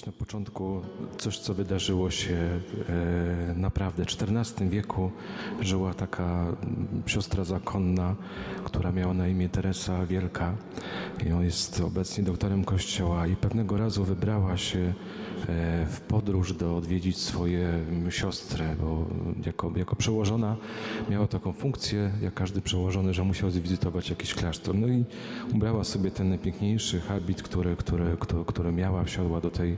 powiedzieć na początku coś, co wydarzyło się e, naprawdę. W XIV wieku żyła taka siostra zakonna, która miała na imię Teresa Wielka. I on jest obecnie doktorem kościoła i pewnego razu wybrała się E, w podróż do odwiedzić swoje siostry, bo jako, jako przełożona miała taką funkcję, jak każdy przełożony, że musiał zwizytować jakiś klasztor. No i ubrała sobie ten najpiękniejszy habit, który, który, który, który miała, wsiadła do, tej,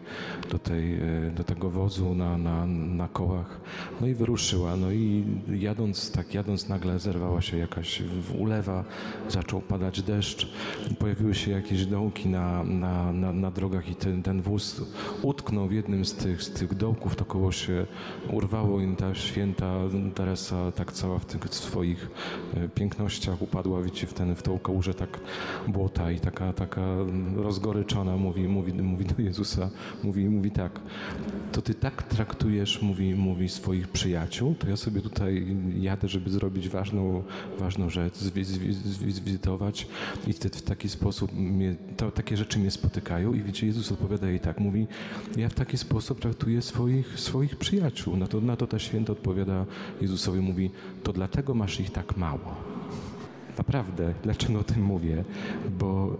do, tej, e, do tego wozu na, na, na kołach, no i wyruszyła. No i jadąc, tak jadąc nagle zerwała się jakaś ulewa, zaczął padać deszcz, pojawiły się jakieś dołki na, na, na, na drogach i ten, ten wóz utknął w jednym z tych, z tych dołków, to koło się urwało i ta święta Teresa tak cała w tych swoich e, pięknościach upadła, wiecie, w, ten, w tą kałużę tak błota i taka, taka rozgoryczona mówi, mówi, mówi do Jezusa, mówi, mówi tak, to ty tak traktujesz, mówi, mówi swoich przyjaciół, to ja sobie tutaj jadę, żeby zrobić ważną, ważną rzecz, zwizytować i w taki sposób mnie, to, takie rzeczy mnie spotykają i wiecie, Jezus odpowiada jej tak, mówi, ja w taki sposób traktuję swoich, swoich przyjaciół. Na to, na to ta święta odpowiada Jezusowi, mówi, to dlatego masz ich tak mało. Naprawdę, dlaczego o tym mówię? Bo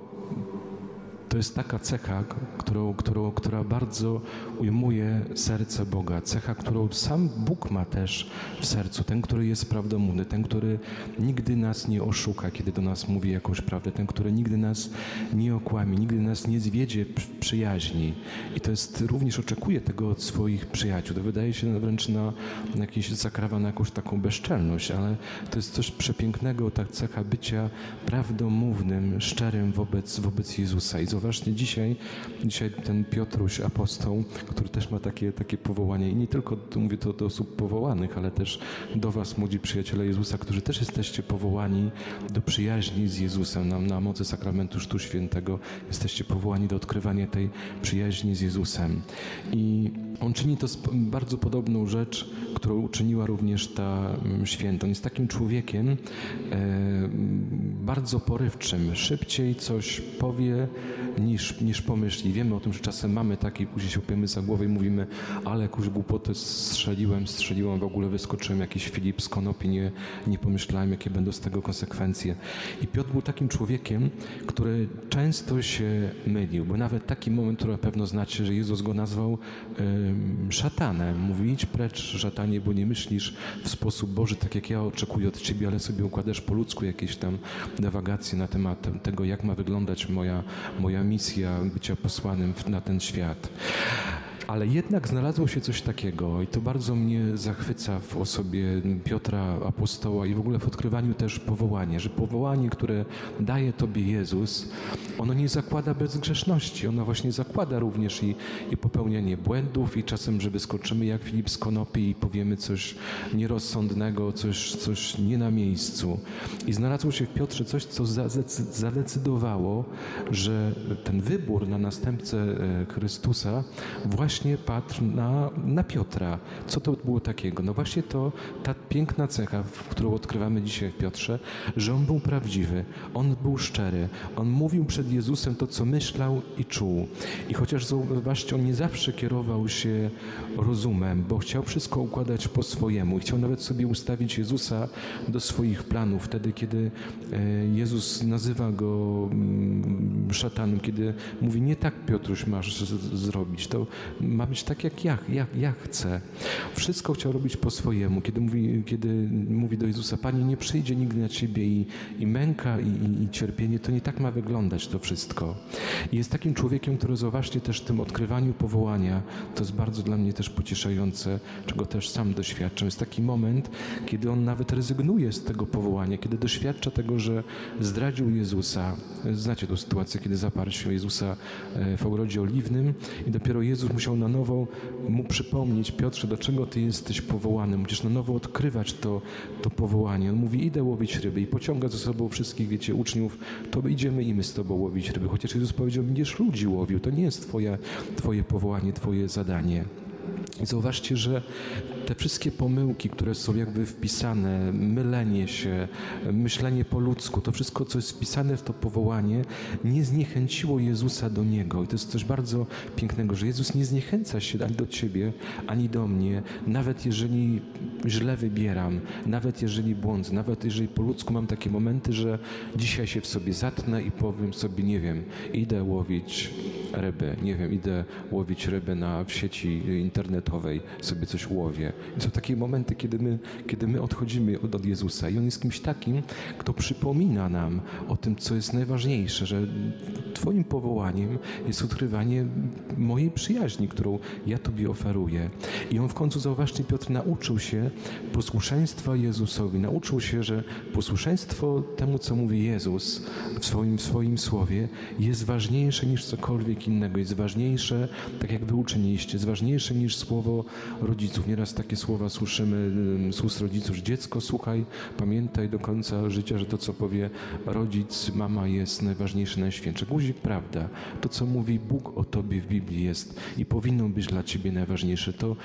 to jest taka cecha, którą, którą, która bardzo ujmuje serce Boga. Cecha, którą sam Bóg ma też w sercu. Ten, który jest prawdomówny, ten, który nigdy nas nie oszuka, kiedy do nas mówi jakąś prawdę, ten, który nigdy nas nie okłamie, nigdy nas nie zwiedzie przyjaźni. I to jest również oczekuje tego od swoich przyjaciół. To wydaje się wręcz na, na jakieś zakrawa na jakąś taką bezczelność, ale to jest coś przepięknego, ta cecha bycia prawdomównym, szczerym wobec, wobec Jezusa. I właśnie dzisiaj, dzisiaj ten Piotruś, apostoł, który też ma takie, takie powołanie i nie tylko mówię to do osób powołanych, ale też do was, młodzi przyjaciele Jezusa, którzy też jesteście powołani do przyjaźni z Jezusem. Na, na mocy sakramentu Sztu Świętego jesteście powołani do odkrywania tej przyjaźni z Jezusem. I on czyni to bardzo podobną rzecz, którą uczyniła również ta mm, święta. On jest takim człowiekiem e, bardzo porywczym. Szybciej coś powie niż, niż pomyśli. Wiemy o tym, że czasem mamy taki, później się łapiemy za głowę i mówimy, ale jakąś głupotę strzeliłem, strzeliłem, w ogóle wyskoczyłem jakiś Filip z konopi, nie, nie pomyślałem, jakie będą z tego konsekwencje. I Piotr był takim człowiekiem, który często się mylił, bo nawet taki moment, który na pewno znacie, że Jezus go nazwał y, szatanem. Mówi, idź precz szatanie, bo nie myślisz w sposób Boży, tak jak ja oczekuję od Ciebie, ale sobie układasz po ludzku jakieś tam dewagacje na temat tego, jak ma wyglądać moja, moja misja bycia posłanym na ten świat. Ale jednak znalazło się coś takiego i to bardzo mnie zachwyca w osobie Piotra Apostoła i w ogóle w odkrywaniu też powołania, że powołanie, które daje Tobie Jezus, ono nie zakłada bezgrzeszności, ono właśnie zakłada również i, i popełnianie błędów i czasem, że wyskoczymy jak Filip z konopi i powiemy coś nierozsądnego, coś, coś nie na miejscu. I znalazło się w Piotrze coś, co zadecydowało, że ten wybór na następcę e, Chrystusa właśnie właśnie patrz na, na Piotra. Co to było takiego? No właśnie to, ta piękna cecha, którą odkrywamy dzisiaj w Piotrze, że on był prawdziwy, on był szczery, on mówił przed Jezusem to, co myślał i czuł. I chociaż zauważcie, on nie zawsze kierował się rozumem, bo chciał wszystko układać po swojemu i chciał nawet sobie ustawić Jezusa do swoich planów. Wtedy, kiedy e, Jezus nazywa go mm, szatanem, kiedy mówi, nie tak Piotruś masz zrobić, to ma być tak, jak ja, jak ja chcę. Wszystko chciał robić po swojemu. Kiedy mówi, kiedy mówi do Jezusa, Panie, nie przyjdzie nigdy na Ciebie i, i męka, i, i, i cierpienie, to nie tak ma wyglądać to wszystko. I jest takim człowiekiem, który zobaczcie też w tym odkrywaniu powołania, to jest bardzo dla mnie też pocieszające, czego też sam doświadczam. Jest taki moment, kiedy on nawet rezygnuje z tego powołania, kiedy doświadcza tego, że zdradził Jezusa. Znacie tę sytuację, kiedy zaparł się Jezusa e, w ogrodzie oliwnym i dopiero Jezus musiał na nowo mu przypomnieć, Piotrze, do czego ty jesteś powołany. Musisz na nowo odkrywać to, to powołanie. On mówi, idę łowić ryby i pociąga ze sobą wszystkich, wiecie, uczniów, to idziemy i my z tobą łowić ryby. Chociaż Jezus powiedział, będziesz ludzi łowił. To nie jest twoje, twoje powołanie, twoje zadanie. I zauważcie, że te wszystkie pomyłki, które są jakby wpisane, mylenie się, myślenie po ludzku, to wszystko, co jest wpisane w to powołanie, nie zniechęciło Jezusa do Niego. I to jest coś bardzo pięknego, że Jezus nie zniechęca się ani do Ciebie, ani do mnie, nawet jeżeli źle wybieram, nawet jeżeli błądzę, nawet jeżeli po ludzku mam takie momenty, że dzisiaj się w sobie zatnę i powiem sobie, nie wiem, idę łowić ryby, nie wiem, idę łowić ryby na w sieci internetowej, sobie coś łowię. I są takie momenty, kiedy my, kiedy my odchodzimy od, od Jezusa i On jest kimś takim, kto przypomina nam o tym, co jest najważniejsze, że Twoim powołaniem jest odkrywanie mojej przyjaźni, którą ja Tobie oferuję. I On w końcu, zauważcie, Piotr nauczył się posłuszeństwa Jezusowi, nauczył się, że posłuszeństwo temu, co mówi Jezus w swoim, w swoim słowie, jest ważniejsze niż cokolwiek innego, jest ważniejsze, tak jak wy uczyniliście, jest ważniejsze niż słowo rodziców. Nieraz takie słowa słyszymy z ust rodziców, że dziecko, słuchaj, pamiętaj do końca życia, że to, co powie rodzic, mama jest najważniejsze, najświętsze. Guzik, prawda, to, co mówi Bóg o tobie w Biblii jest i powinno być dla ciebie najważniejsze. To,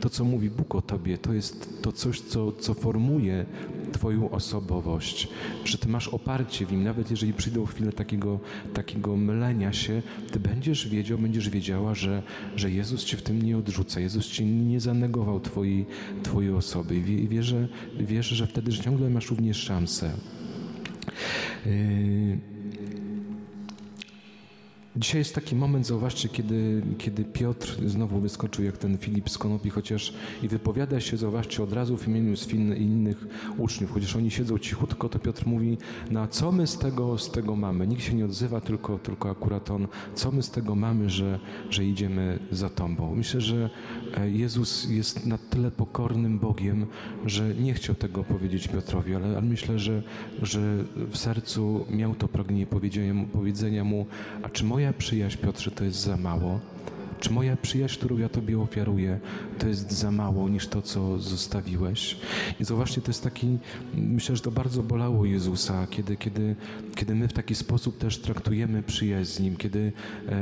to co mówi Bóg o tobie, to jest to coś, co, co formuje Twoją osobowość, że Ty masz oparcie w nim, nawet jeżeli przyjdą chwile takiego, takiego mylenia się, Ty będziesz wiedział, będziesz wiedziała, że, że Jezus Cię w tym nie odrzuca, Jezus Cię nie zanegował Twojej, twojej osoby i wie, wie, że, wiesz, że wtedy że ciągle masz również szansę. Yy... Dzisiaj jest taki moment, zauważcie, kiedy, kiedy Piotr znowu wyskoczył jak ten Filip z Konopi, chociaż i wypowiada się, zauważcie, od razu w imieniu z innych uczniów, chociaż oni siedzą cichutko, to Piotr mówi, no co my z tego, z tego mamy? Nikt się nie odzywa, tylko, tylko akurat on, co my z tego mamy, że, że idziemy za Tobą? Myślę, że e, Jezus jest na tyle pokornym Bogiem, że nie chciał tego powiedzieć Piotrowi, ale, ale myślę, że, że w sercu miał to pragnienie powiedzenia mu, a czy moja moja przyjaźń, Piotrze, to jest za mało? Czy moja przyjaźń, którą ja Tobie ofiaruję, to jest za mało niż to, co zostawiłeś? I zauważcie, to jest taki, myślę, że to bardzo bolało Jezusa, kiedy, kiedy, kiedy my w taki sposób też traktujemy przyjaźń z Nim, kiedy e,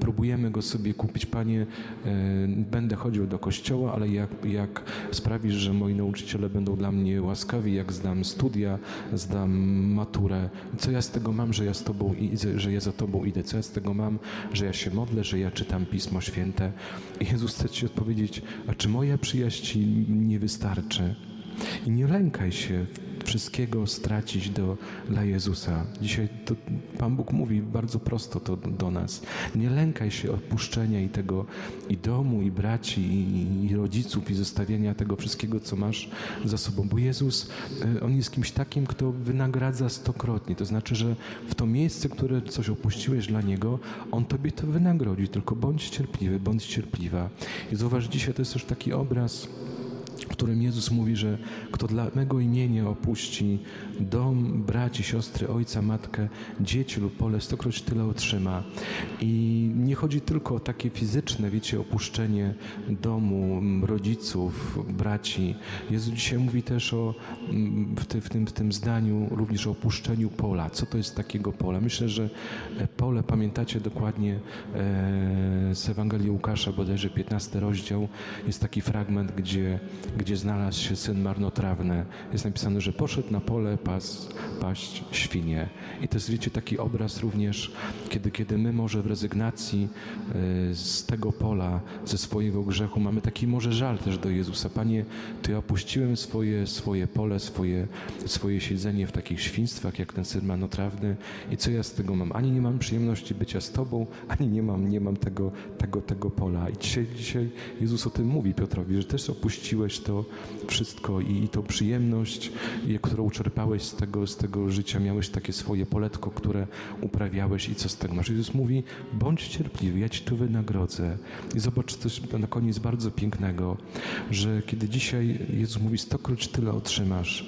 próbujemy Go sobie kupić. Panie, e, będę chodził do kościoła, ale jak, jak sprawisz, że moi nauczyciele będą dla mnie łaskawi, jak zdam studia, zdam maturę, co ja z tego mam, że ja z Tobą, że ja za Tobą idę? Co ja z tego mam, że ja się modlę, że ja czytam pismo? Pismo Święte. Jezus chce Ci odpowiedzieć, a czy moja przyjaźń nie wystarczy? I nie lękaj się wszystkiego stracić do, dla Jezusa. Dzisiaj to Pan Bóg mówi bardzo prosto to do nas. Nie lękaj się opuszczenia i tego i domu, i braci, i, i rodziców, i zostawienia tego wszystkiego, co masz za sobą. Bo Jezus, e, On jest kimś takim, kto wynagradza stokrotnie. To znaczy, że w to miejsce, które coś opuściłeś dla Niego, On Tobie to wynagrodzi. Tylko bądź cierpliwy, bądź cierpliwa. I zauważ, dzisiaj to jest też taki obraz w którym Jezus mówi, że kto dla mego imienia opuści dom, braci, siostry, ojca, matkę, dzieci lub pole, stokroć tyle otrzyma. I nie chodzi tylko o takie fizyczne, wiecie, opuszczenie domu, rodziców, braci. Jezus dzisiaj mówi też o, w, ty, w, tym, w tym zdaniu również o opuszczeniu pola. Co to jest takiego pola? Myślę, że e, pole, pamiętacie dokładnie e, z Ewangelii Łukasza, bodajże 15 rozdział, jest taki fragment, gdzie gdzie znalazł się syn marnotrawny. Jest napisane, że poszedł na pole pas, paść świnie. I to jest, wiecie, taki obraz również, kiedy, kiedy my może w rezygnacji y, z tego pola, ze swojego grzechu, mamy taki może żal też do Jezusa. Panie, Ty opuściłem swoje, swoje pole, swoje, swoje siedzenie w takich świństwach, jak ten syn marnotrawny i co ja z tego mam? Ani nie mam przyjemności bycia z Tobą, ani nie mam, nie mam tego, tego, tego pola. I dzisiaj, dzisiaj Jezus o tym mówi Piotrowi, że też opuściłeś to wszystko i, i tą przyjemność, którą czerpałeś z tego, z tego życia, miałeś takie swoje poletko, które uprawiałeś i co z tego masz. Jezus mówi, bądź cierpliwy, ja Ci to wynagrodzę. I zobacz coś na koniec bardzo pięknego, że kiedy dzisiaj Jezus mówi, stokroć tyle otrzymasz,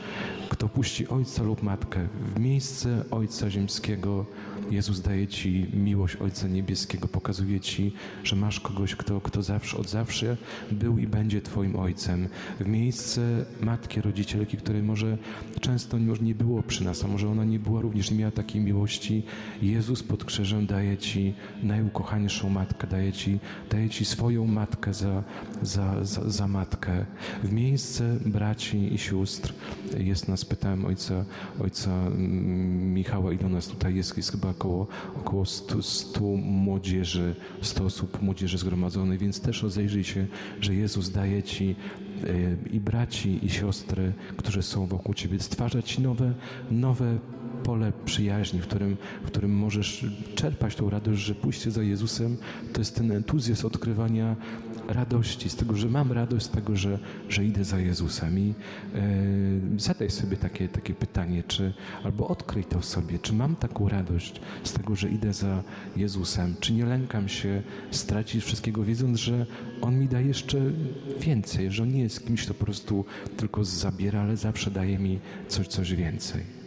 kto puści ojca lub matkę w miejsce Ojca Ziemskiego, Jezus daje Ci miłość Ojca Niebieskiego, pokazuje Ci, że masz kogoś, kto, kto zawsze, od zawsze był i będzie Twoim Ojcem. W miejsce matki, rodzicielki, której może często już nie było przy nas, a może ona nie była również, nie miała takiej miłości. Jezus pod krzyżem daje Ci najukochańszą matkę, daje Ci, daje ci swoją matkę za, za, za, za matkę. W miejsce braci i sióstr jest nas, pytałem ojca, ojca mm, Michała, ile nas tutaj jest, jest chyba około, około 100, 100 młodzieży, 100 osób młodzieży zgromadzonej, więc też rozejrzyj się, że Jezus daje Ci i braci, i siostry, którzy są wokół Ciebie, stwarza Ci nowe, nowe pole przyjaźni, w którym, w którym możesz czerpać tą radość, że pójście za Jezusem to jest ten entuzjazm odkrywania radości, z tego, że mam radość, z tego, że, że idę za Jezusem. I e, zadaj sobie takie, takie pytanie, czy albo odkryj to w sobie, czy mam taką radość z tego, że idę za Jezusem, czy nie lękam się stracić wszystkiego, wiedząc, że On mi da jeszcze więcej, że On nie jest kimś, kto po prostu tylko zabiera, ale zawsze daje mi coś, coś więcej.